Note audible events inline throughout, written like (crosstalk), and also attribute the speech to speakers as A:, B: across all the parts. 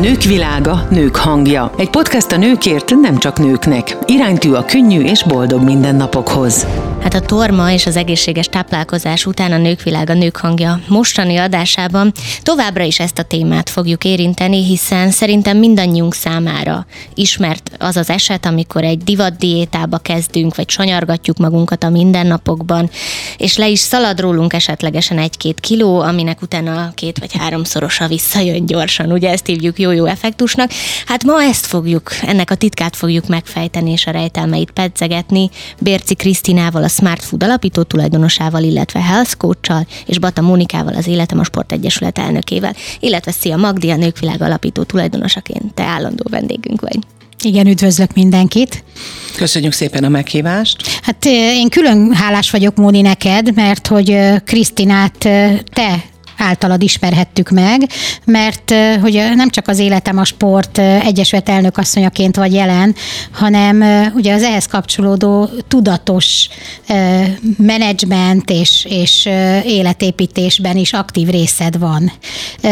A: Nők világa, nők hangja. Egy podcast a nőkért, nem csak nőknek. Iránytű a könnyű és boldog mindennapokhoz.
B: Hát a torma és az egészséges táplálkozás után a nők világa, nők hangja mostani adásában továbbra is ezt a témát fogjuk érinteni, hiszen szerintem mindannyiunk számára ismert az az eset, amikor egy divatdiétába kezdünk, vagy sanyargatjuk magunkat a mindennapokban, és le is szalad rólunk esetlegesen egy-két kiló, aminek utána két vagy háromszorosa visszajön gyorsan. Ugye ezt hívjuk jó-jó effektusnak. Hát ma ezt fogjuk, ennek a titkát fogjuk megfejteni és a rejtelmeit pedzegetni Bérci Krisztinával, a Smart Food alapító tulajdonosával, illetve Health Coach-sal, és Bata Mónikával, az Életem a Sport Egyesület elnökével, illetve Szia Magdi, a Nőkvilág alapító tulajdonosaként. Te állandó vendégünk vagy.
C: Igen, üdvözlök mindenkit.
D: Köszönjük szépen a meghívást.
C: Hát én külön hálás vagyok, Móni, neked, mert hogy Krisztinát te általad ismerhettük meg, mert hogy nem csak az Életem a Sport Egyesület elnökasszonyaként vagy jelen, hanem ugye az ehhez kapcsolódó tudatos menedzsment és, és életépítésben is aktív részed van.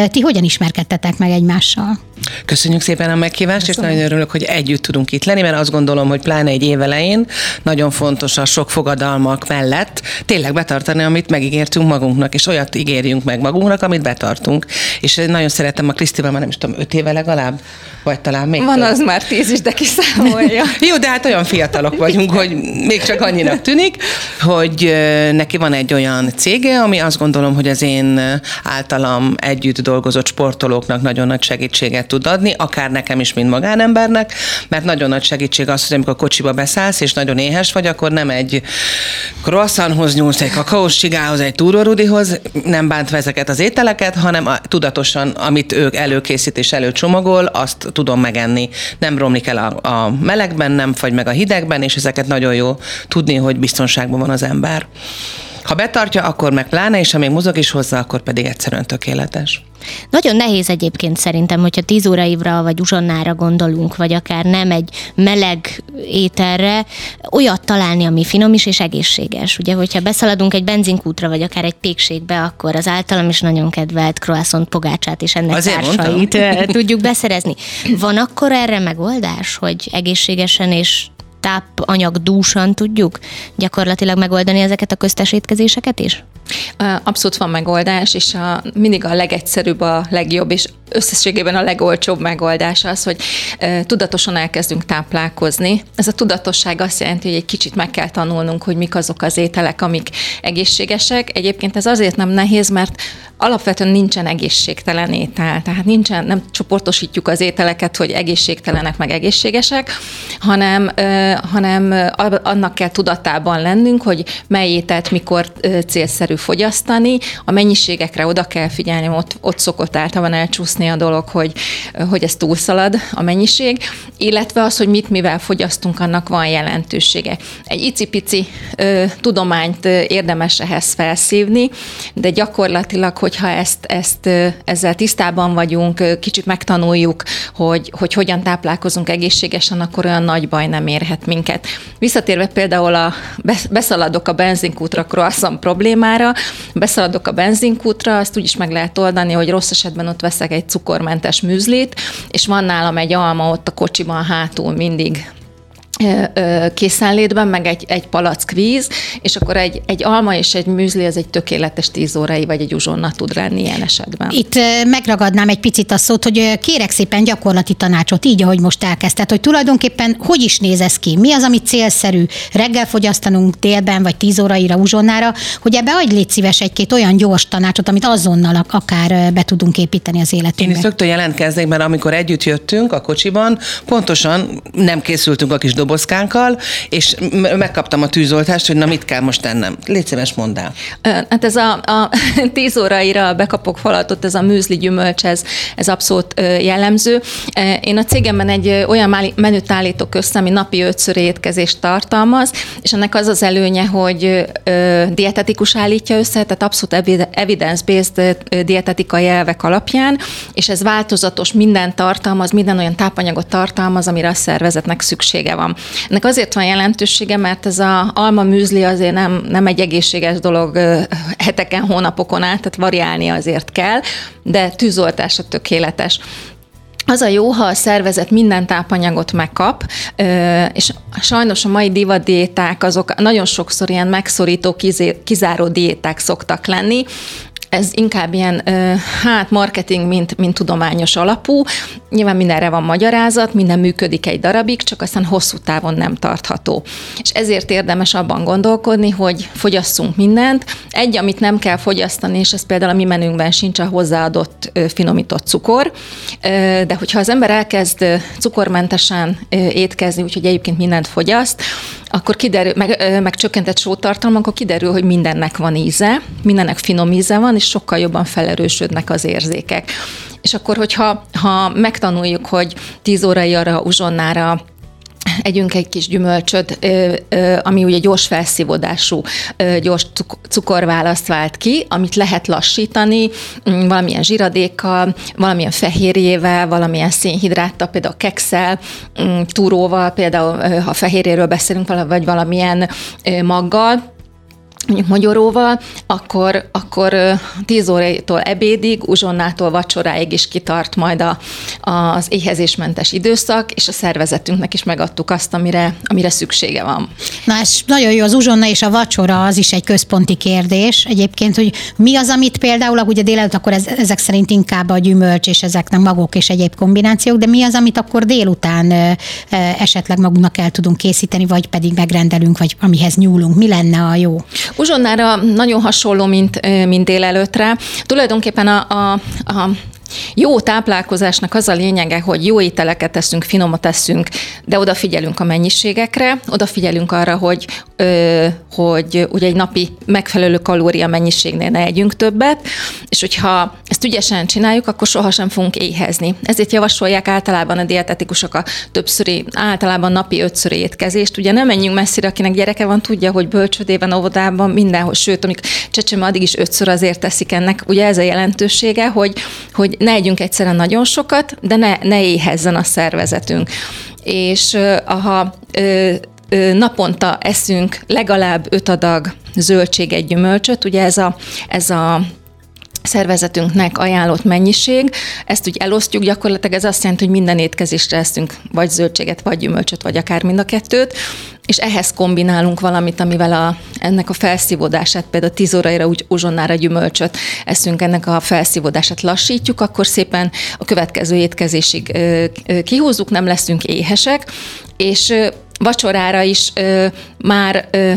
C: Ti hogyan ismerkedtetek meg egymással?
D: Köszönjük szépen a meghívást, Köszönöm. és nagyon örülök, hogy együtt tudunk itt lenni, mert azt gondolom, hogy pláne egy év elején nagyon fontos a sok fogadalmak mellett tényleg betartani, amit megígértünk magunknak, és olyat ígérjünk meg magunknak, amit betartunk. És nagyon szeretem a Krisztivel, már nem is tudom, öt éve legalább, vagy talán még
E: Van több. az már tíz is, de kiszámolja. (laughs)
D: Jó, de hát olyan fiatalok vagyunk, hogy még csak annyinak tűnik, hogy neki van egy olyan cége, ami azt gondolom, hogy az én általam együtt dolgozott sportolóknak nagyon nagy segítséget tud adni, akár nekem is, mint magánembernek, mert nagyon nagy segítség az, hogy amikor kocsiba beszállsz, és nagyon éhes vagy, akkor nem egy croissanthoz nyúlsz, egy kakaós csigához, egy túrorudihoz, nem bántva ezeket az ételeket, hanem a, tudatosan, amit ők előkészít és előcsomagol, azt tudom megenni. Nem romlik el a, a melegben, nem fagy meg a hidegben, és ezeket nagyon jó tudni, hogy biztonságban van az ember. Ha betartja, akkor meg pláne, és ha még mozog is hozzá, akkor pedig egyszerűen tökéletes.
B: Nagyon nehéz egyébként szerintem, hogyha tíz óraivra vagy uzsonnára gondolunk, vagy akár nem egy meleg ételre, olyat találni, ami finom is és egészséges. Ugye, hogyha beszaladunk egy benzinkútra, vagy akár egy pékségbe, akkor az általam is nagyon kedvelt croissant pogácsát és ennek Azért társait mondtam. tudjuk beszerezni. Van akkor erre megoldás, hogy egészségesen és tápanyag dúsan tudjuk gyakorlatilag megoldani ezeket a köztes étkezéseket is?
E: Abszolút van megoldás, és a, mindig a legegyszerűbb, a legjobb, és összességében a legolcsóbb megoldás az, hogy e, tudatosan elkezdünk táplálkozni. Ez a tudatosság azt jelenti, hogy egy kicsit meg kell tanulnunk, hogy mik azok az ételek, amik egészségesek. Egyébként ez azért nem nehéz, mert alapvetően nincsen egészségtelen étel. Tehát nincsen, nem csoportosítjuk az ételeket, hogy egészségtelenek meg egészségesek, hanem, hanem annak kell tudatában lennünk, hogy mely ételt mikor célszerű fogyasztani, a mennyiségekre oda kell figyelni, ott, ott szokott általában elcsúszni a dolog, hogy, hogy ez túlszalad a mennyiség, illetve az, hogy mit mivel fogyasztunk, annak van jelentősége. Egy icipici ö, tudományt érdemes ehhez felszívni, de gyakorlatilag, hogyha ezt, ezt ezzel tisztában vagyunk, kicsit megtanuljuk, hogy, hogy hogyan táplálkozunk egészségesen, akkor olyan nagy baj nem érhet minket. Visszatérve például a beszaladok a benzinkútra croissant problémára, beszaladok a benzinkútra, azt úgy is meg lehet oldani, hogy rossz esetben ott veszek egy cukormentes műzlit, és van nálam egy alma ott a kocsiban hátul mindig készenlétben, meg egy, egy palack víz, és akkor egy, egy alma és egy műzli, az egy tökéletes tíz órai, vagy egy uzsonna tud lenni ilyen esetben.
C: Itt megragadnám egy picit a szót, hogy kérek szépen gyakorlati tanácsot, így, ahogy most elkezdted, hogy tulajdonképpen hogy is néz ez ki? Mi az, ami célszerű reggel fogyasztanunk délben, vagy tíz óraira, uzsonnára, hogy ebbe adj légy szíves egy-két olyan gyors tanácsot, amit azonnal akár be tudunk építeni az életünkbe.
D: Én is rögtön jelentkeznék, mert amikor együtt jöttünk a kocsiban, pontosan nem készültünk a kis dobozkánkkal, és megkaptam a tűzoltást, hogy na mit kell most tennem. Légy szíves, mondd el.
E: Hát ez a, a (laughs) tíz óraira bekapok falatot, ez a műzli gyümölcs, ez, ez abszolút jellemző. Én a cégemben egy olyan menüt állítok össze, ami napi ötször étkezést tartalmaz, és ennek az az előnye, hogy dietetikus állítja össze, tehát abszolút evidence-based dietetikai elvek alapján, és ez változatos, minden tartalmaz, minden olyan tápanyagot tartalmaz, amire a szervezetnek szüksége van. Ennek azért van jelentősége, mert ez a alma műzli azért nem, nem egy egészséges dolog heteken, hónapokon át, tehát variálni azért kell, de tűzoltása tökéletes. az a jó, ha a szervezet minden tápanyagot megkap, és sajnos a mai divatdiéták azok nagyon sokszor ilyen megszorító, kizáró diéták szoktak lenni, ez inkább ilyen, hát marketing, mint, mint tudományos alapú. Nyilván mindenre van magyarázat, minden működik egy darabig, csak aztán hosszú távon nem tartható. És ezért érdemes abban gondolkodni, hogy fogyasszunk mindent. Egy, amit nem kell fogyasztani, és ez például a mi menünkben sincs a hozzáadott finomított cukor, de hogyha az ember elkezd cukormentesen étkezni, úgyhogy egyébként mindent fogyaszt, akkor kiderül, meg, meg csökkentett sótartalom, akkor kiderül, hogy mindennek van íze, mindennek finom íze van, és sokkal jobban felerősödnek az érzékek. És akkor, hogyha ha megtanuljuk, hogy 10 órai arra uzsonnára együnk egy kis gyümölcsöt, ami ugye gyors felszívódású, gyors cukorválaszt vált ki, amit lehet lassítani mm, valamilyen zsiradékkal, valamilyen fehérjével, valamilyen szénhidráttal, például kekszel, mm, túróval, például ha fehérjéről beszélünk, vagy valamilyen maggal, mondjuk magyaróval, akkor, akkor 10 órától ebédig, uzsonnától vacsoráig is kitart majd a, az éhezésmentes időszak, és a szervezetünknek is megadtuk azt, amire, amire szüksége van.
C: Na ez nagyon jó, az uzsonna és a vacsora az is egy központi kérdés. Egyébként, hogy mi az, amit például, ugye délelőtt akkor ez, ezek szerint inkább a gyümölcs és ezeknek magok és egyéb kombinációk, de mi az, amit akkor délután esetleg magunknak el tudunk készíteni, vagy pedig megrendelünk, vagy amihez nyúlunk. Mi lenne a jó?
E: Uzsonnára nagyon hasonló, mint, mint délelőtre. Tulajdonképpen a, a, a jó táplálkozásnak az a lényege, hogy jó ételeket teszünk, finomat teszünk, de odafigyelünk a mennyiségekre, odafigyelünk arra, hogy, ö, hogy ugye egy napi megfelelő kalória mennyiségnél ne együnk többet, és hogyha ezt ügyesen csináljuk, akkor sohasem fogunk éhezni. Ezért javasolják általában a dietetikusok a többszöri, általában napi ötszöri étkezést. Ugye nem menjünk messzire, akinek gyereke van, tudja, hogy bölcsödében, óvodában, mindenhol, sőt, amik csecsemő addig is ötször azért teszik ennek. Ugye ez a jelentősége, hogy, hogy ne együnk egyszerűen nagyon sokat, de ne, ne éhezzen a szervezetünk. És ha naponta eszünk legalább öt adag zöldséget, gyümölcsöt, ugye ez a, ez a szervezetünknek ajánlott mennyiség. Ezt úgy elosztjuk, gyakorlatilag ez azt jelenti, hogy minden étkezésre eszünk vagy zöldséget, vagy gyümölcsöt, vagy akár mind a kettőt, és ehhez kombinálunk valamit, amivel a, ennek a felszívódását, például 10 óraira úgy uzsonnára gyümölcsöt eszünk, ennek a felszívódását lassítjuk, akkor szépen a következő étkezésig kihúzzuk, nem leszünk éhesek, és vacsorára is ö, már ö,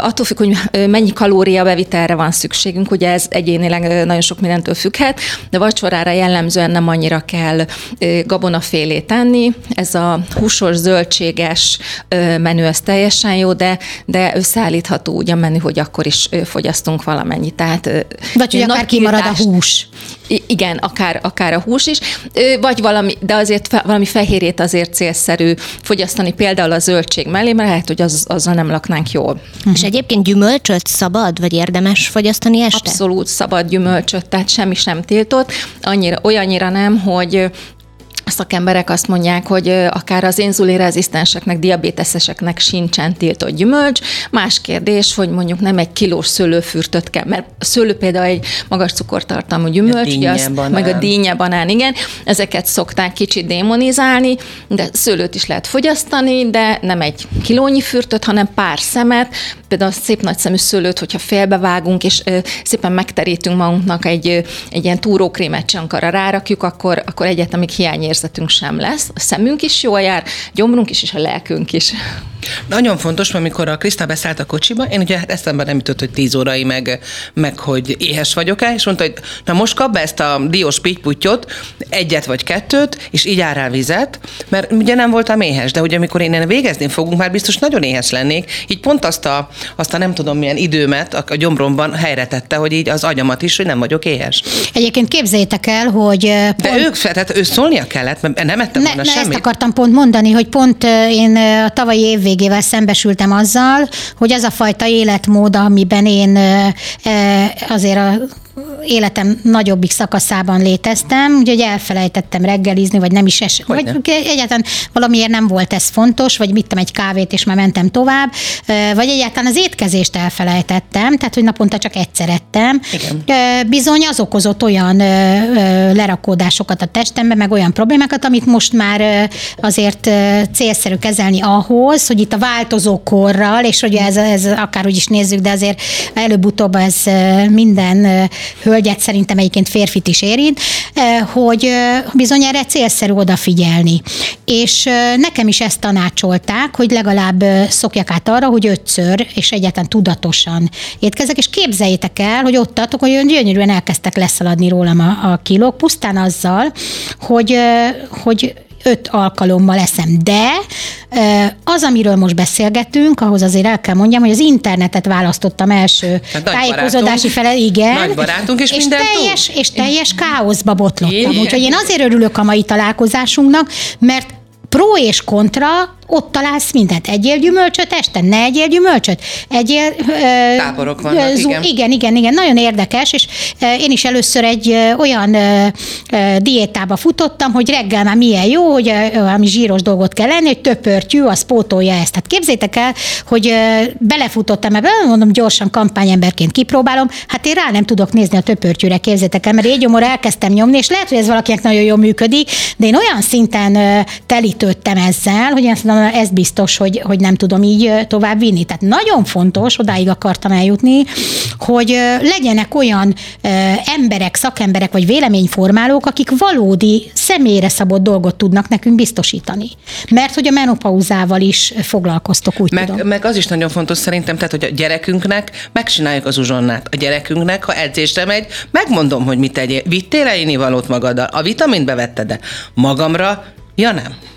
E: attól függ, hogy mennyi kalória bevitelre van szükségünk, ugye ez egyénileg nagyon sok mindentől függhet, de vacsorára jellemzően nem annyira kell gabonafélét tenni, ez a húsos, zöldséges menü az teljesen jó, de, de összeállítható úgy a menü, hogy akkor is fogyasztunk valamennyit. Tehát,
C: Vagy hogy akár kimarad a hús.
E: Igen, akár, akár a hús is, vagy valami, de azért valami fehérjét azért célszerű fogyasztani, például a zöldség mellé, mert lehet, hogy az, azzal nem laknánk jól.
B: Uh-huh. És egyébként gyümölcsöt szabad, vagy érdemes fogyasztani este?
E: Abszolút szabad gyümölcsöt, tehát semmi sem tiltott. Annyira, olyannyira nem, hogy szakemberek azt mondják, hogy akár az inzulinrezisztenseknek, diabéteszeseknek sincsen tiltott gyümölcs. Más kérdés, hogy mondjuk nem egy kilós szőlőfürtöt kell, mert a szőlő például egy magas cukortartalmú gyümölcs,
D: a
E: az, meg a dínye banán, igen, ezeket szokták kicsit démonizálni, de szőlőt is lehet fogyasztani, de nem egy kilónyi fürtöt, hanem pár szemet, például a szép nagy szemű szőlőt, hogyha félbevágunk, és szépen megterítünk magunknak egy, egy ilyen túrókrémet csankara rárakjuk, akkor, akkor egyetemig hiányérzetünk sem lesz. A szemünk is jól jár, gyomrunk is, és a lelkünk is.
D: Nagyon fontos, amikor a Krisztál beszállt a kocsiba, én ugye eszembe nem jutott, hogy 10 órai, meg, meg hogy éhes vagyok-e, és mondta, hogy na most kap be ezt a diós pittyputyot, egyet vagy kettőt, és így árál vizet, mert ugye nem voltam éhes, de ugye amikor én végezni fogunk, már biztos nagyon éhes lennék, így pont azt a, azt a nem tudom milyen időmet a, gyomromban helyre tette, hogy így az agyamat is, hogy nem vagyok éhes.
C: Egyébként képzeljétek el, hogy...
D: Pont... De ők, tehát ő szólnia kellett, mert nem ettem volna
C: ne,
D: semmit.
C: Ezt akartam pont mondani, hogy pont én a tavalyi év végével szembesültem azzal, hogy ez a fajta életmód, amiben én azért a életem nagyobbik szakaszában léteztem, úgyhogy elfelejtettem reggelizni, vagy nem is es, vagy egyáltalán valamiért nem volt ez fontos, vagy vittem egy kávét, és már mentem tovább, vagy egyáltalán az étkezést elfelejtettem, tehát hogy naponta csak egyszer ettem. Igen. Bizony az okozott olyan lerakódásokat a testembe, meg olyan problémákat, amit most már azért célszerű kezelni ahhoz, hogy itt a változó korral, és hogy ez, ez akárhogy is nézzük, de azért előbb-utóbb ez minden hölgyet szerintem egyébként férfit is érint, hogy bizony erre célszerű odafigyelni. És nekem is ezt tanácsolták, hogy legalább szokjak át arra, hogy ötször, és egyáltalán tudatosan étkezek, és képzeljétek el, hogy ott tartok, hogy gyönyörűen elkezdtek leszaladni rólam a, a kilók, pusztán azzal, hogy, hogy öt alkalommal eszem, de az, amiről most beszélgetünk, ahhoz azért el kell mondjam, hogy az internetet választottam első hát tájékozódási fele, igen.
D: Nagy barátunk, és, és
C: teljes, és teljes káoszba botlottam. Úgyhogy én azért örülök a mai találkozásunknak, mert pro és kontra ott találsz mindent. Egyél gyümölcsöt este, ne egyél gyümölcsöt. Egyél...
D: Táborok vannak,
C: zú, igen. Igen, igen, igen, nagyon érdekes, és én is először egy olyan diétába futottam, hogy reggel már milyen jó, hogy ami zsíros dolgot kell lenni, hogy töpörtyű, az pótolja ezt. Tehát képzétek el, hogy belefutottam ebbe, mondom, gyorsan kampányemberként kipróbálom, hát én rá nem tudok nézni a töpörtyűre, képzétek el, mert így gyomor elkezdtem nyomni, és lehet, hogy ez valakinek nagyon jól működik, de én olyan szinten telítődtem ezzel, hogy mondom, ez biztos, hogy, hogy nem tudom így tovább vinni. Tehát nagyon fontos, odáig akartam eljutni, hogy legyenek olyan emberek, szakemberek vagy véleményformálók, akik valódi személyre szabott dolgot tudnak nekünk biztosítani. Mert hogy a menopauzával is foglalkoztok, úgy
D: meg,
C: tudom.
D: Meg az is nagyon fontos szerintem, tehát hogy a gyerekünknek megcsináljuk az uzsonnát. A gyerekünknek, ha edzésre megy, megmondom, hogy mit tegyél. Vittél e valaót magaddal? A vitamint bevetted de Magamra? Ja nem.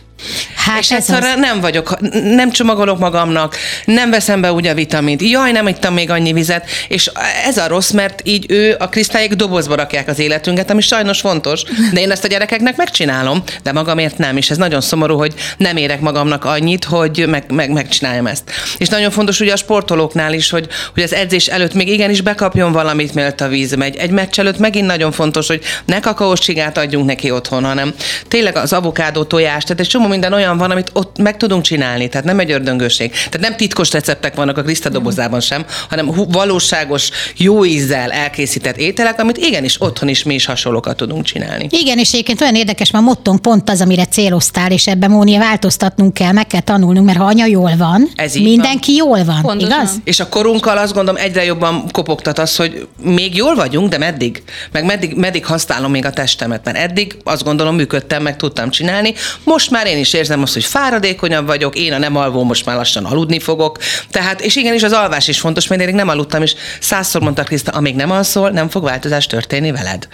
D: Hát és egyszerűen az... nem vagyok, nem csomagolok magamnak, nem veszem be úgy a vitamint, jaj, nem ittam még annyi vizet, és ez a rossz, mert így ő, a kristályok dobozba rakják az életünket, ami sajnos fontos, de én ezt a gyerekeknek megcsinálom, de magamért nem, és ez nagyon szomorú, hogy nem érek magamnak annyit, hogy meg, meg, megcsináljam ezt. És nagyon fontos ugye a sportolóknál is, hogy, hogy az edzés előtt még igenis bekapjon valamit, mielőtt a víz megy. Egy meccs előtt megint nagyon fontos, hogy ne kakaós csigát adjunk neki otthon, hanem tényleg az avokádó tojást, tehát egy csomó minden olyan van, amit ott meg tudunk csinálni, tehát nem egy ördöngőség. Tehát nem titkos receptek vannak a Krista dobozában sem, hanem valóságos, jó ízzel elkészített ételek, amit igenis otthon is mi is hasonlókat tudunk csinálni.
C: Igen, és egyébként olyan érdekes, mert mottunk pont az, amire céloztál, és ebben Mónia változtatnunk kell, meg kell tanulnunk, mert ha anya jól van, Ez mindenki van. jól van, Pontosan. igaz?
D: És a korunkkal azt gondolom egyre jobban kopogtat az, hogy még jól vagyunk, de meddig? Meg meddig, meddig használom még a testemet? Mert eddig azt gondolom működtem, meg tudtam csinálni. Most már én is érzem azt, hogy fáradékonyabb vagyok, én a nem alvó most már lassan aludni fogok. Tehát, és igenis az alvás is fontos, mert én nem aludtam, és százszor mondta Kriszta, amíg nem alszol, nem fog változás történni veled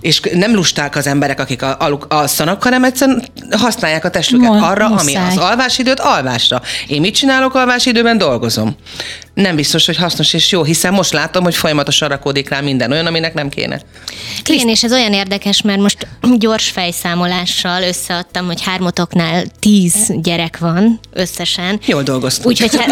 D: és nem lusták az emberek, akik alszanak, hanem egyszerűen használják a testüket Mo- arra, muszáj. ami az alvásidőt alvásra. Én mit csinálok alvásidőben? Dolgozom. Nem biztos, hogy hasznos és jó, hiszen most látom, hogy folyamatosan rakódik rá minden olyan, aminek nem kéne.
B: Igen, és ez olyan érdekes, mert most gyors fejszámolással összeadtam, hogy hármotoknál tíz gyerek van összesen.
D: Jól dolgoztunk.
B: Úgyhogy, hát,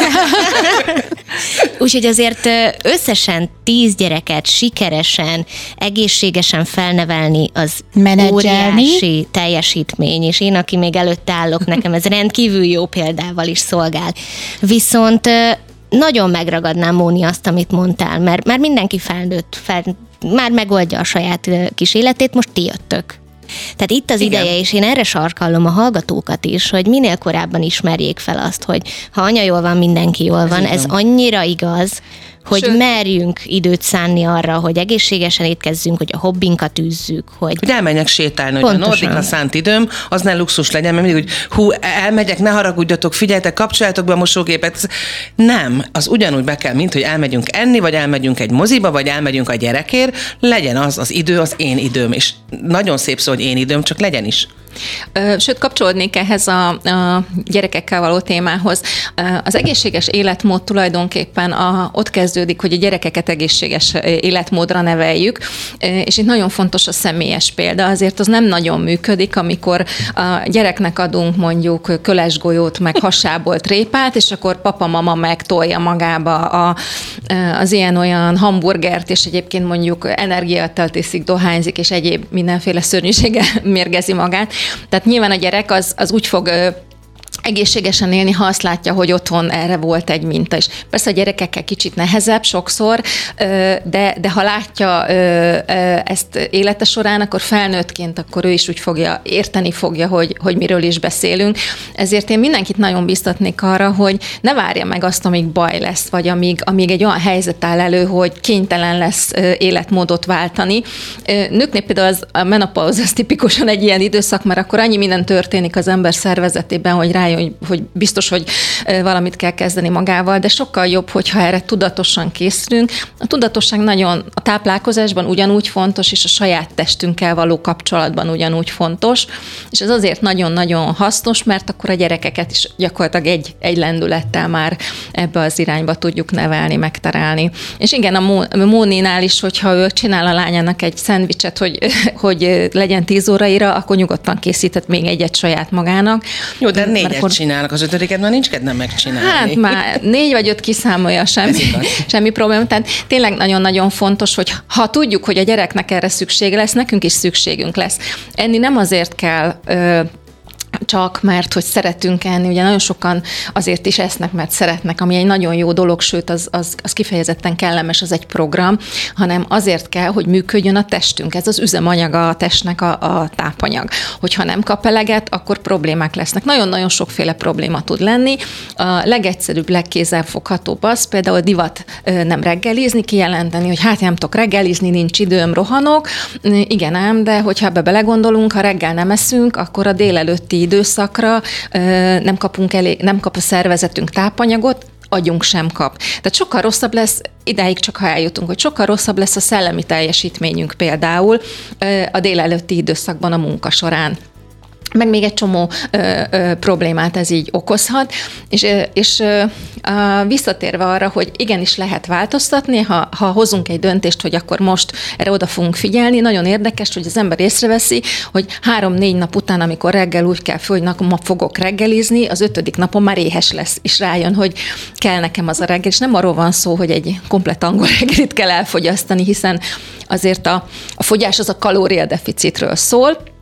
B: (laughs) úgyhogy azért összesen tíz gyereket sikeresen, egészségesen felnevelni, az Menedzselni. óriási teljesítmény, és én, aki még előtte állok, nekem ez (laughs) rendkívül jó példával is szolgál. Viszont nagyon megragadnám, Móni, azt, amit mondtál, mert már mindenki felnőtt, fel, már megoldja a saját kis életét, most ti jöttök. Tehát itt az Igen. ideje, és én erre sarkallom a hallgatókat is, hogy minél korábban ismerjék fel azt, hogy ha anya jól van, mindenki jól van. Ez, ez annyira igaz, hogy Sőt. merjünk időt szánni arra, hogy egészségesen étkezzünk, hogy a hobbinkat űzzük, hogy...
D: Hogy elmenjek sétálni, hogy Pontosan. a Nordika szánt időm, az ne luxus legyen, mert mindig, hogy hú, elmegyek, ne haragudjatok, figyeljetek, kapcsoljátok be a mosógépet. Nem, az ugyanúgy be kell, mint hogy elmegyünk enni, vagy elmegyünk egy moziba, vagy elmegyünk a gyerekért, legyen az az idő, az én időm, és nagyon szép szó, hogy én időm, csak legyen is.
E: Sőt, kapcsolódnék ehhez a, a gyerekekkel való témához. Az egészséges életmód tulajdonképpen a, ott kezdődik, hogy a gyerekeket egészséges életmódra neveljük, és itt nagyon fontos a személyes példa. Azért az nem nagyon működik, amikor a gyereknek adunk mondjuk kölesgolyót, meg hasából trépát, és akkor papa-mama megtolja magába a, az ilyen-olyan hamburgert, és egyébként mondjuk energiáttal tiszik, dohányzik, és egyéb mindenféle szörnyűsége (laughs) mérgezi magát. Tehát nyilván a gyerek az, az úgy fog egészségesen élni, ha azt látja, hogy otthon erre volt egy minta is. Persze a gyerekekkel kicsit nehezebb sokszor, de, de ha látja ezt élete során, akkor felnőttként, akkor ő is úgy fogja, érteni fogja, hogy, hogy miről is beszélünk. Ezért én mindenkit nagyon biztatnék arra, hogy ne várja meg azt, amíg baj lesz, vagy amíg, amíg egy olyan helyzet áll elő, hogy kénytelen lesz életmódot váltani. Nőknél például az, a menopauz az tipikusan egy ilyen időszak, mert akkor annyi minden történik az ember szervezetében, hogy rájön, hogy, hogy biztos, hogy valamit kell kezdeni magával, de sokkal jobb, hogyha erre tudatosan készülünk. A tudatosság nagyon a táplálkozásban ugyanúgy fontos, és a saját testünkkel való kapcsolatban ugyanúgy fontos, és ez azért nagyon-nagyon hasznos, mert akkor a gyerekeket is gyakorlatilag egy, egy lendülettel már ebbe az irányba tudjuk nevelni, megterelni. És igen, a Móninál is, hogyha ő csinál a lányának egy szendvicset, hogy, hogy legyen tíz óraira, akkor nyugodtan készített még egyet saját magának.
D: Jó, de négyet akkor... csinálnak, az ötödiket már nincs kedvem megcsinálni.
E: Hát már négy vagy öt kiszámolja semmi, semmi probléma. Tehát tényleg nagyon-nagyon fontos, hogy ha tudjuk, hogy a gyereknek erre szükség lesz, nekünk is szükségünk lesz. Enni nem azért kell ö, csak mert, hogy szeretünk enni, ugye nagyon sokan azért is esznek, mert szeretnek, ami egy nagyon jó dolog, sőt, az, az, az kifejezetten kellemes, az egy program, hanem azért kell, hogy működjön a testünk. Ez az üzemanyaga a testnek a, a tápanyag. Hogyha nem kap eleget, akkor problémák lesznek. Nagyon-nagyon sokféle probléma tud lenni. A legegyszerűbb, legkézzelfoghatóbb az például divat nem reggelizni, kijelenteni, hogy hát nem tudok reggelizni, nincs időm, rohanok. Igen ám, de hogyha ebbe belegondolunk, ha reggel nem eszünk, akkor a délelőtti időszakra nem kapunk elég, nem kap a szervezetünk tápanyagot, agyunk sem kap. Tehát sokkal rosszabb lesz, idáig csak ha eljutunk, hogy sokkal rosszabb lesz a szellemi teljesítményünk például a délelőtti időszakban a munka során meg még egy csomó ö, ö, problémát ez így okozhat, és, és ö, visszatérve arra, hogy igenis lehet változtatni, ha, ha hozunk egy döntést, hogy akkor most erre oda fogunk figyelni, nagyon érdekes, hogy az ember észreveszi, hogy három-négy nap után, amikor reggel úgy kell hogy ma fogok reggelizni, az ötödik napon már éhes lesz, és rájön, hogy kell nekem az a reggel, és nem arról van szó, hogy egy komplet angol reggelit kell elfogyasztani, hiszen azért a, a fogyás az a kalóriadeficitről szól,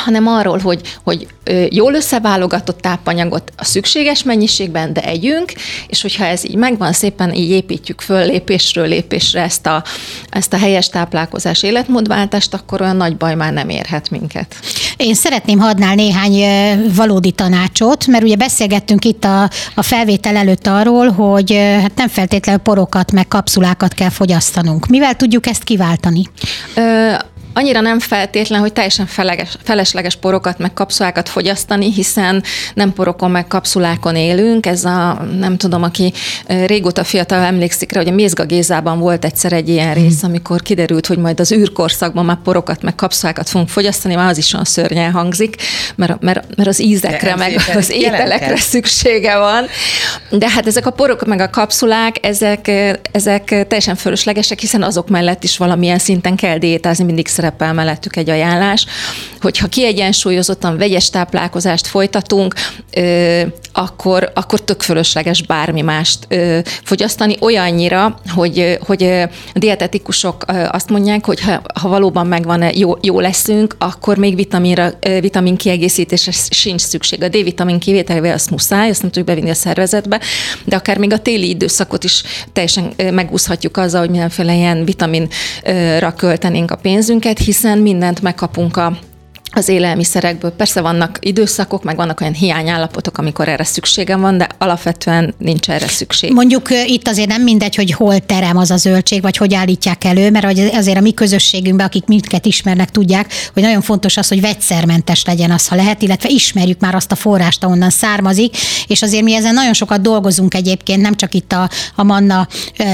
E: hanem arról, hogy, hogy jól összeválogatott tápanyagot a szükséges mennyiségben, de együnk, és hogyha ez így megvan, szépen így építjük föl lépésről lépésre ezt a, ezt a helyes táplálkozás életmódváltást, akkor olyan nagy baj már nem érhet minket.
C: Én szeretném hadnál néhány valódi tanácsot, mert ugye beszélgettünk itt a, a felvétel előtt arról, hogy hát nem feltétlenül porokat meg kapszulákat kell fogyasztanunk. Mivel tudjuk ezt kiváltani?
E: Ö, annyira nem feltétlen, hogy teljesen feleges, felesleges porokat meg kapszulákat fogyasztani, hiszen nem porokon meg kapszulákon élünk. Ez a, nem tudom, aki régóta fiatal emlékszik rá, hogy a Mézga Gézában volt egyszer egy ilyen rész, mhm. amikor kiderült, hogy majd az űrkorszakban már porokat meg kapszulákat fogunk fogyasztani, már az is olyan szörnyen hangzik, mert, mert, mert az ízekre, meg az ételekre szüksége van. De hát ezek a porok meg a kapszulák, ezek, ezek teljesen fölöslegesek, hiszen azok mellett is valamilyen szinten kell diétázni, mindig szerepel mellettük egy ajánlás, hogyha kiegyensúlyozottan vegyes táplálkozást folytatunk, akkor, akkor tök fölösleges bármi mást fogyasztani, olyannyira, hogy, hogy a dietetikusok azt mondják, hogy ha, ha valóban megvan jó, jó leszünk, akkor még vitaminra, vitamin kiegészítésre sincs szükség. A D-vitamin kivételével azt muszáj, azt nem tudjuk bevinni a szervezetbe, de akár még a téli időszakot is teljesen megúszhatjuk azzal, hogy mindenféle ilyen vitaminra költenénk a pénzünket, hiszen mindent megkapunk a az élelmiszerekből. Persze vannak időszakok, meg vannak olyan hiányállapotok, amikor erre szükségem van, de alapvetően nincs erre szükség.
C: Mondjuk itt azért nem mindegy, hogy hol terem az a zöldség, vagy hogy állítják elő, mert azért a mi közösségünkben, akik minket ismernek, tudják, hogy nagyon fontos az, hogy vegyszermentes legyen az, ha lehet, illetve ismerjük már azt a forrást, ahonnan származik, és azért mi ezen nagyon sokat dolgozunk egyébként, nem csak itt a, a manna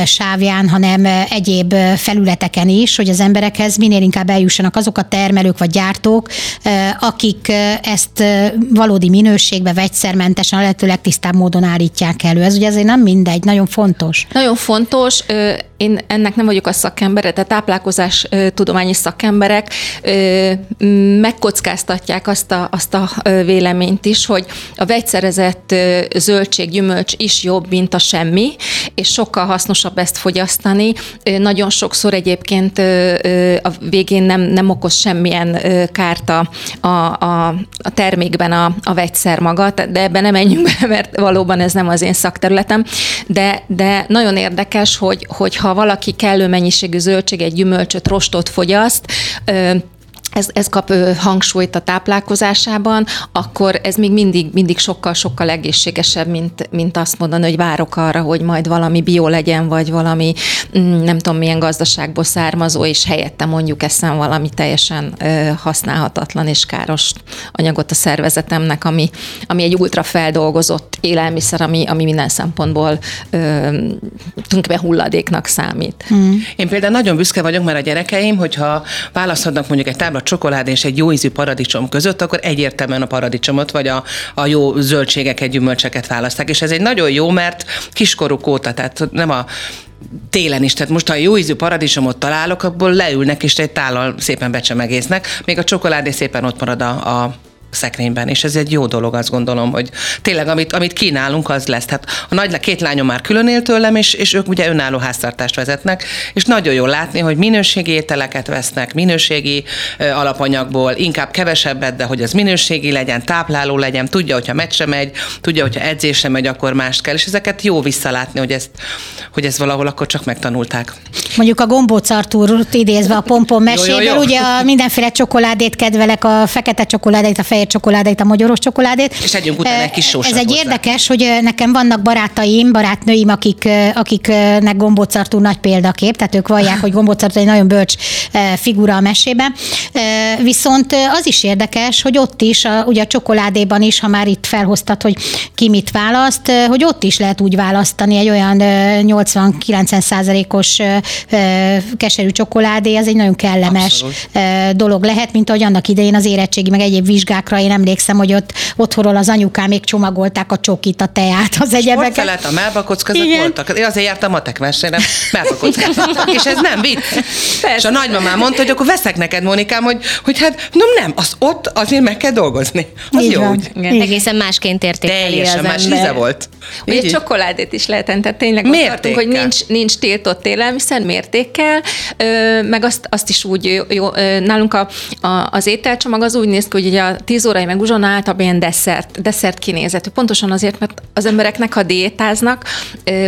C: sávján, hanem egyéb felületeken is, hogy az emberekhez minél inkább eljussanak azok a termelők vagy gyártók, akik ezt valódi minőségbe, vegyszermentesen, a lehető legtisztább módon állítják elő. Ez ugye azért nem mindegy, nagyon fontos.
E: Nagyon fontos, én ennek nem vagyok a szakembere, tehát táplálkozás tudományi szakemberek megkockáztatják azt a, azt a véleményt is, hogy a vegyszerezett zöldség, gyümölcs is jobb, mint a semmi, és sokkal hasznosabb ezt fogyasztani. Nagyon sokszor egyébként a végén nem, nem okoz semmilyen kárt a, a, a termékben a, a vegyszer maga, de ebben nem menjünk (laughs) bele, mert valóban ez nem az én szakterületem, de, de nagyon érdekes, hogy, hogy ha valaki kellő mennyiségű zöldséget, gyümölcsöt, rostot fogyaszt, ez, ez kap hangsúlyt a táplálkozásában, akkor ez még mindig, mindig sokkal-sokkal egészségesebb, mint, mint azt mondani, hogy várok arra, hogy majd valami bio legyen, vagy valami mm, nem tudom milyen gazdaságból származó, és helyette mondjuk eszem valami teljesen használhatatlan és káros anyagot a szervezetemnek, ami, ami egy ultra feldolgozott élelmiszer, ami, ami minden szempontból tulajdonképpen hulladéknak számít.
D: Hmm. Én például nagyon büszke vagyok, mert a gyerekeim, hogyha választhatnak mondjuk egy tábla csokoládé és egy jó ízű paradicsom között, akkor egyértelműen a paradicsomot vagy a, a jó zöldségeket, gyümölcseket választák. És ez egy nagyon jó, mert kiskoruk óta, tehát nem a télen is, tehát most ha jó ízű paradicsomot találok, abból leülnek és egy tállal szépen becsemegésznek, még a csokoládé szépen ott marad a, a szekrényben, és ez egy jó dolog, azt gondolom, hogy tényleg amit, amit kínálunk, az lesz. Tehát a nagy, két lányom már külön él tőlem, és, és ők ugye önálló háztartást vezetnek, és nagyon jó látni, hogy minőségi ételeket vesznek, minőségi alapanyagból, inkább kevesebbet, de hogy az minőségi legyen, tápláló legyen, tudja, hogyha meccse megy, tudja, hogyha edzésre megy, akkor mást kell, és ezeket jó visszalátni, hogy ezt, hogy ezt valahol akkor csak megtanulták.
C: Mondjuk a gombóc Artúrt idézve a pompon meséből, ugye a mindenféle csokoládét kedvelek, a fekete csokoládét, a fehér fehér csokoládét, a magyaros csokoládét.
D: És együnk utána egy kis
C: Ez egy hozzá. érdekes, hogy nekem vannak barátaim, barátnőim, akik, akiknek gombócartú nagy példakép, tehát ők vallják, hogy gombócartú egy nagyon bölcs figura a mesében. Viszont az is érdekes, hogy ott is, a, ugye a csokoládéban is, ha már itt felhoztad, hogy ki mit választ, hogy ott is lehet úgy választani egy olyan 80-90 százalékos keserű csokoládé, ez egy nagyon kellemes Abszolút. dolog lehet, mint ahogy annak idején az érettségi, meg egyéb vizsgákra napokra, én emlékszem, hogy ott otthonról az anyukám még csomagolták a csokit, a teát, az egyebeket.
D: Sportfelett a melbakockázat voltak. Én azért jártam matek versenyre, melbakockázat. és ez nem vicc. Persze. És a nagymamám mondta, hogy akkor veszek neked, Monikám, hogy, hogy hát nem, nem, az ott azért meg kell dolgozni. Az Így jó van. úgy.
B: Igen. Egészen másként értékeli
D: Teljesen
B: az
D: más íze volt.
E: Ugye Így csokoládét is lehet tehát tényleg tartunk, hogy nincs, nincs tiltott élelmiszer mértékkel, meg azt, azt is úgy jó, nálunk a, a, az ételcsomag az úgy néz ki, hogy ugye a 10 órai meg uzsona általában ilyen desszert, desszert kinézetű. Pontosan azért, mert az embereknek, ha diétáznak,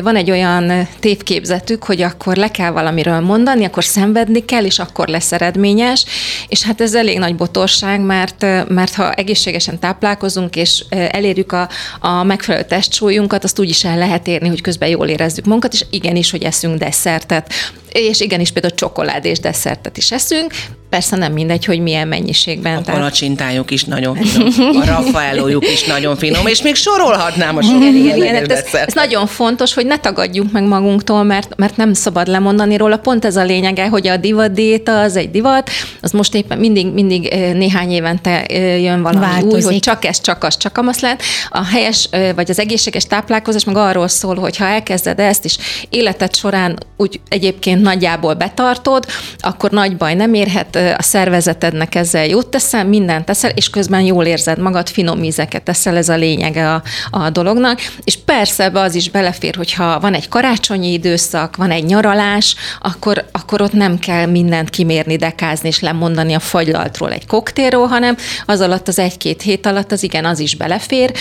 E: van egy olyan tévképzetük, hogy akkor le kell valamiről mondani, akkor szenvedni kell, és akkor lesz eredményes, és hát ez elég nagy botorság, mert, mert ha egészségesen táplálkozunk, és elérjük a, a megfelelő testsúlyunkat, azt úgy is el lehet érni, hogy közben jól érezzük magunkat, és igenis, hogy eszünk desszertet. És igenis például csokoládés desszertet is eszünk, Persze nem mindegy, hogy milyen mennyiségben.
D: A tehát... palacsintájuk is nagyon finom, a raffaellójuk is nagyon finom, és még sorolhatnám a sok igen, igen, igen. Hát
E: ez, ez, nagyon fontos, hogy ne tagadjunk meg magunktól, mert, mert nem szabad lemondani róla. Pont ez a lényege, hogy a divat diéta az egy divat, az most éppen mindig, mindig néhány évente jön valami Változik. új, hogy csak ez, csak az, csak amasz lehet. A helyes, vagy az egészséges táplálkozás meg arról szól, hogy ha elkezded ezt is életed során úgy egyébként nagyjából betartod, akkor nagy baj nem érhet, a szervezetednek ezzel jót teszel, mindent teszel, és közben jól érzed magad, finom ízeket teszel, ez a lényege a, a dolognak. És persze ebbe az is belefér, hogyha van egy karácsonyi időszak, van egy nyaralás, akkor, akkor ott nem kell mindent kimérni, dekázni és lemondani a fagylaltról egy koktélról, hanem az alatt az egy-két hét alatt az igen, az is belefér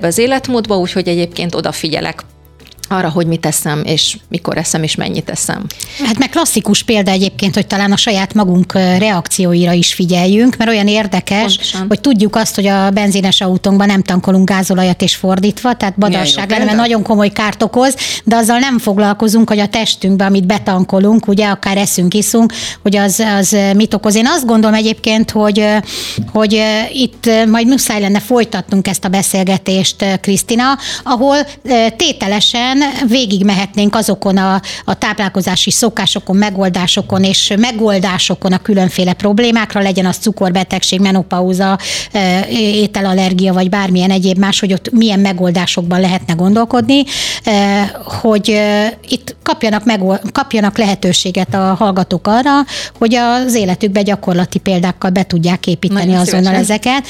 E: az életmódba, úgyhogy egyébként odafigyelek arra, hogy mit eszem, és mikor eszem, és mennyit eszem.
C: Hát meg klasszikus példa egyébként, hogy talán a saját magunk reakcióira is figyeljünk, mert olyan érdekes, Pontosan. hogy tudjuk azt, hogy a benzines autónkban nem tankolunk gázolajat és fordítva, tehát badarság lenne, mert nagyon komoly kárt okoz, de azzal nem foglalkozunk, hogy a testünkbe, amit betankolunk, ugye akár eszünk, iszunk, hogy az, az mit okoz. Én azt gondolom egyébként, hogy, hogy itt majd muszáj lenne folytatnunk ezt a beszélgetést, Krisztina, ahol tételesen végig mehetnénk azokon a, a táplálkozási szokásokon, megoldásokon és megoldásokon a különféle problémákra, legyen az cukorbetegség, menopauza, ételallergia, vagy bármilyen egyéb más, hogy ott milyen megoldásokban lehetne gondolkodni, hogy itt kapjanak, megold, kapjanak lehetőséget a hallgatók arra, hogy az életükbe gyakorlati példákkal be tudják építeni Nagyon azonnal szívesen. ezeket.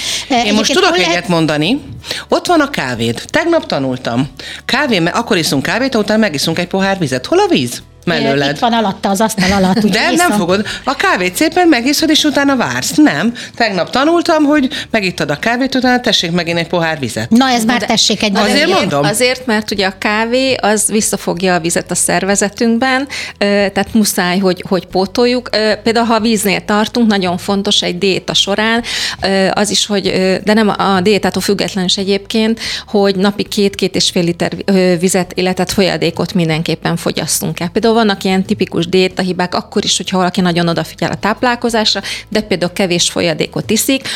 D: Én most tudok lehet... egyet mondani. Ott van a kávéd. Tegnap tanultam. Kávé, akkor iszunk kávét, utána megiszunk egy pohár vizet. Hol a víz? Mellőled.
C: Itt van alatta, az asztal alatt.
D: De nem fogod. A kávét szépen megiszod, és utána vársz. Nem. Tegnap tanultam, hogy megittad a kávét, utána tessék megint egy pohár vizet.
C: Na, ez már tessék egy
D: Azért
E: azért,
D: mondom.
E: Azért, mert ugye a kávé az visszafogja a vizet a szervezetünkben, tehát muszáj, hogy, hogy pótoljuk. Például, ha a víznél tartunk, nagyon fontos egy diéta során, az is, hogy, de nem a diétától független is egyébként, hogy napi két-két és fél liter vizet, illetve folyadékot mindenképpen fogyasszunk el. Például vannak ilyen tipikus diétahibák, akkor is, hogyha valaki nagyon odafigyel a táplálkozásra, de például kevés folyadékot iszik,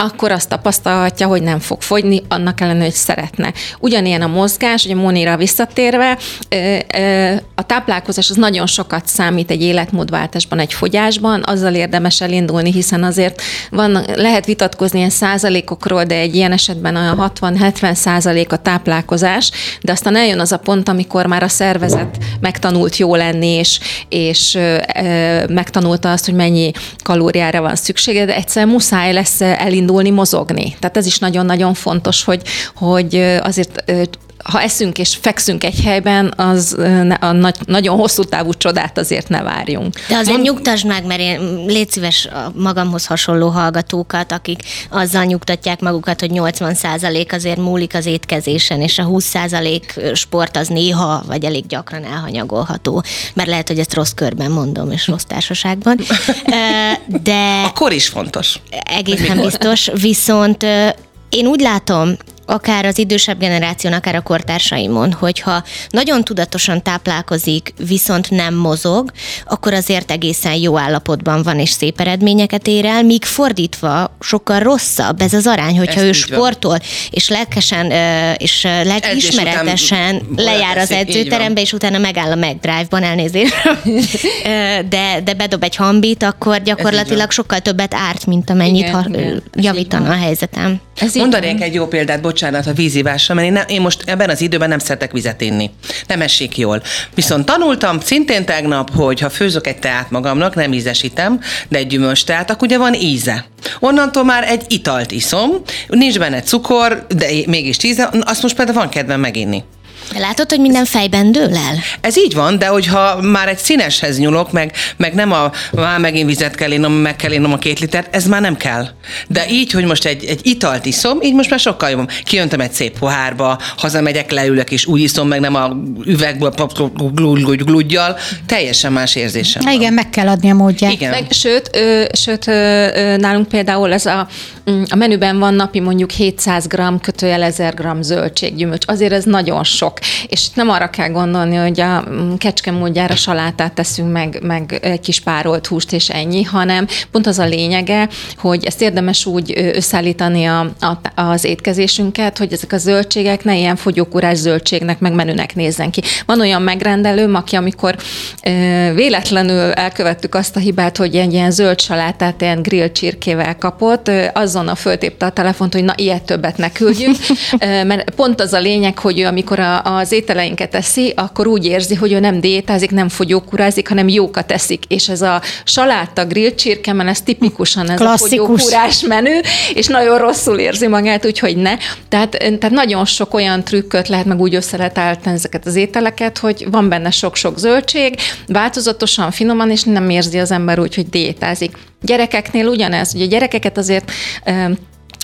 E: akkor azt tapasztalhatja, hogy nem fog fogyni, annak ellenőre, hogy szeretne. Ugyanilyen a mozgás, ugye Monira visszatérve, a táplálkozás az nagyon sokat számít egy életmódváltásban, egy fogyásban, azzal érdemes elindulni, hiszen azért van, lehet vitatkozni ilyen százalékokról, de egy ilyen esetben olyan 60-70 százalék a táplálkozás, de aztán eljön az a pont, amikor már a szervezet megtanult jó lenni, és, és megtanulta azt, hogy mennyi kalóriára van szüksége, de egyszer muszáj lesz elindulni mozogni. Tehát ez is nagyon-nagyon fontos, hogy, hogy azért ha eszünk és fekszünk egy helyben, az a nagy, nagyon hosszú távú csodát azért ne várjunk.
B: De azért Mond... nyugtasd meg, mert én légy szíves a magamhoz hasonló hallgatókat, akik azzal nyugtatják magukat, hogy 80% azért múlik az étkezésen, és a 20% sport az néha, vagy elég gyakran elhanyagolható. Mert lehet, hogy ezt rossz körben mondom, és rossz társaságban. De...
D: Akkor is fontos.
B: Egészen biztos, viszont én úgy látom, akár az idősebb generáción, akár a kortársaimon, hogyha nagyon tudatosan táplálkozik, viszont nem mozog, akkor azért egészen jó állapotban van és szép eredményeket ér el, míg fordítva sokkal rosszabb ez az arány, hogyha Ezt ő sportol, van. és lelkesen és lelkiismeretesen lejár az edzőterembe, és utána megáll a McDrive-ban elnézést, de, de bedob egy hambit, akkor gyakorlatilag sokkal többet árt, mint amennyit igen, ha, javítana a helyzetem.
D: Ez Mondanék egy jó példát, bocsánat, a vízivásra, mert én, ne, én most ebben az időben nem szeretek vizet inni. Nem esik jól. Viszont tanultam szintén tegnap, hogy ha főzök egy teát magamnak, nem ízesítem, de egy gyümölcs teát, akkor ugye van íze. Onnantól már egy italt iszom, nincs benne cukor, de mégis íze, azt most például van kedvem meginni.
B: Látod, hogy minden fejben dől el?
D: Ez így van, de hogyha már egy színeshez nyúlok, meg, meg nem a már megint vizet kell innom, meg kell innom a két litert, ez már nem kell. De így, hogy most egy, egy italt iszom, így most már sokkal jobb. Kiöntöm egy szép pohárba, hazamegyek, leülök, és úgy iszom, meg nem a üvegből gludgyal, teljesen más érzésem.
C: van. Igen, meg kell adni a módját.
E: Igen. Meg, sőt, ö, sőt ö, nálunk például ez a, mm, a menüben van napi mondjuk 700 g kötőjel 1000 g zöldséggyümölcs. Azért ez nagyon sok. És nem arra kell gondolni, hogy a mm, kecske módjára salátát teszünk meg, meg egy kis párolt húst és ennyi, hanem pont az a lényege, hogy ezt érdemes úgy összeállítani a, a, az étkezésünket, hogy ezek a zöldségek ne ilyen fogyókúrás zöldségnek, meg menünek nézzen ki. Van olyan megrendelőm, aki amikor ö, véletlenül elkövettük azt a hibát, hogy egy ilyen zöld salátát ilyen grill csirkével kapott, ö, azonnal föltépte a telefont, hogy na ilyet többet ne küldjünk, (laughs) ö, mert pont az a lényeg, hogy ő amikor a, az ételeinket eszi, akkor úgy érzi, hogy ő nem diétázik, nem fogyókúrázik, hanem jókat eszik. És ez a saláta, grill csirkemen, ez tipikusan ez Klasszikus. a fogyókúrás menü, és nagyon rosszul érzi magát, úgyhogy ne. Tehát, tehát nagyon sok olyan trükköt lehet meg úgy össze lehet állítani ezeket az ételeket, hogy van benne sok-sok zöldség, változatosan, finoman, és nem érzi az ember úgy, hogy diétázik. Gyerekeknél ugyanez, ugye gyerekeket azért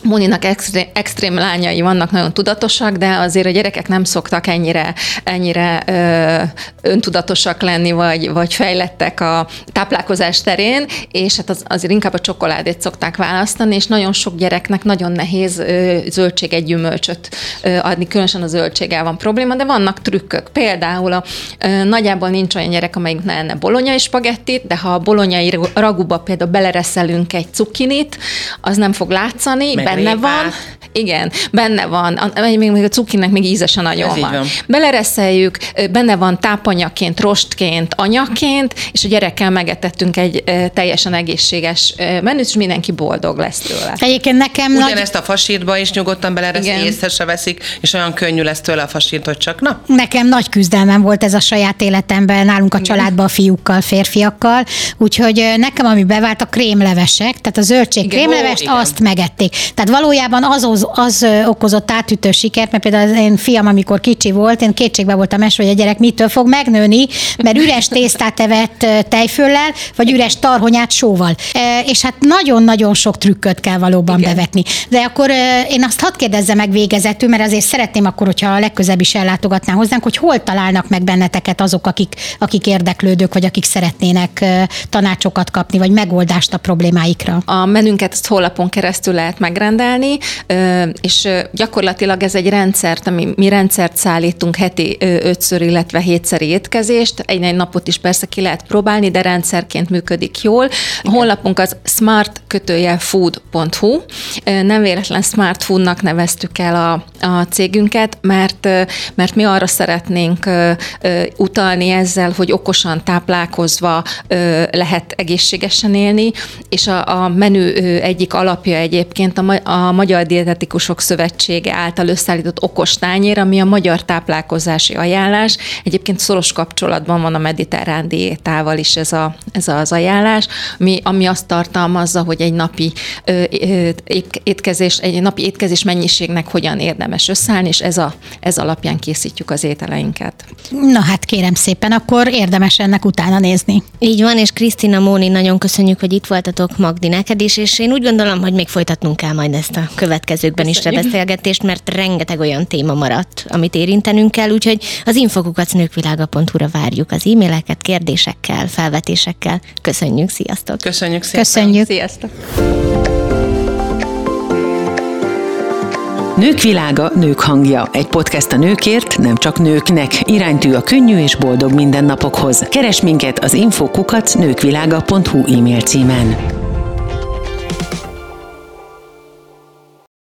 E: Muninak extrém, extrém lányai vannak, nagyon tudatosak, de azért a gyerekek nem szoktak ennyire, ennyire ö, öntudatosak lenni, vagy, vagy fejlettek a táplálkozás terén, és hát az, azért inkább a csokoládét szokták választani, és nagyon sok gyereknek nagyon nehéz ö, zöldséget, gyümölcsöt ö, adni, különösen a zöldséggel van probléma, de vannak trükkök. Például a, ö, nagyjából nincs olyan gyerek, amelyik ne enne bolonyai spagettit, de ha a bolonyai raguba például belereszelünk egy cukinit, az nem fog látszani, benne van, Igen, benne van. Még, még a cukinek még ízese nagyon
D: Ez
E: van.
D: van.
E: Belereszeljük, benne van tápanyagként, rostként, anyagként, és a gyerekkel megetettünk egy teljesen egészséges menüt, és mindenki boldog lesz tőle.
C: Egyébként nekem nagy,
D: Ugyanezt a fasírtba is nyugodtan beleresz, észre se veszik, és olyan könnyű lesz tőle a fasírt, hogy csak na.
C: Nekem nagy küzdelmem volt ez a saját életemben, nálunk a családban a fiúkkal, férfiakkal, úgyhogy nekem, ami bevált, a krémlevesek, tehát a zöldség
E: Igen.
C: krémlevest,
D: Ó, igen.
C: azt megették. Tehát valójában az, az, az okozott átütő sikert, mert például az én fiam, amikor kicsi volt, én kétségbe voltam esve, hogy a gyerek mitől fog megnőni, mert üres tésztát evett tejföllel, vagy üres tarhonyát sóval. És hát nagyon-nagyon sok trükköt kell valóban
E: Igen.
C: bevetni. De akkor én azt hadd kérdezze meg végezetül, mert azért szeretném akkor, hogyha a legközebb is ellátogatná hozzánk, hogy hol találnak meg benneteket azok, akik, akik érdeklődők, vagy akik szeretnének tanácsokat kapni, vagy megoldást a problémáikra.
E: A menünket ezt honlapon keresztül lehet megrendelni, ö, és gyakorlatilag ez egy rendszert, ami mi rendszert szállítunk heti ötször, illetve hétszer étkezést. Egy-egy napot is persze ki lehet próbálni, de rendszerként működik jól. A honlapunk az smart-food.hu. Ö, Nem véletlen Smart Foodnak neveztük el a, a cégünket, mert, mert mi arra szeretnénk utalni ezzel, hogy okosan táplálkozva lehet egészségesen élni, és a, a menü egyik alapja egyébként a, Ma- a Magyar Dietetikusok Szövetsége által összeállított okos tányér, ami a magyar táplálkozási ajánlás. Egyébként szoros kapcsolatban van a mediterrán diétával is ez, a, ez az ajánlás, ami, ami azt tartalmazza, hogy egy napi ö, ö, étkezés, egy napi étkezés mennyiségnek hogyan érdemes összeállni, és ez, a, ez alapján készítjük az ételeinket.
C: Na hát kérem szépen, akkor érdemes ennek utána nézni.
B: Így van, és Krisztina Móni, nagyon köszönjük, hogy itt voltatok, Magdi, neked is, és én úgy gondolom, hogy még folytatnunk kell majd ezt a következőkben is a
E: Köszönjük.
B: beszélgetést, mert rengeteg olyan téma maradt, amit érintenünk kell, úgyhogy az infokukacnőkvilága.hu-ra várjuk az e-maileket, kérdésekkel, felvetésekkel. Köszönjük, sziasztok!
D: Köszönjük szépen.
C: Köszönjük.
E: Sziasztok!
A: Nők világa, nők hangja. Egy podcast a nőkért, nem csak nőknek. Iránytű a könnyű és boldog mindennapokhoz. Keres minket az infokukat nőkvilága.hu e-mail címen.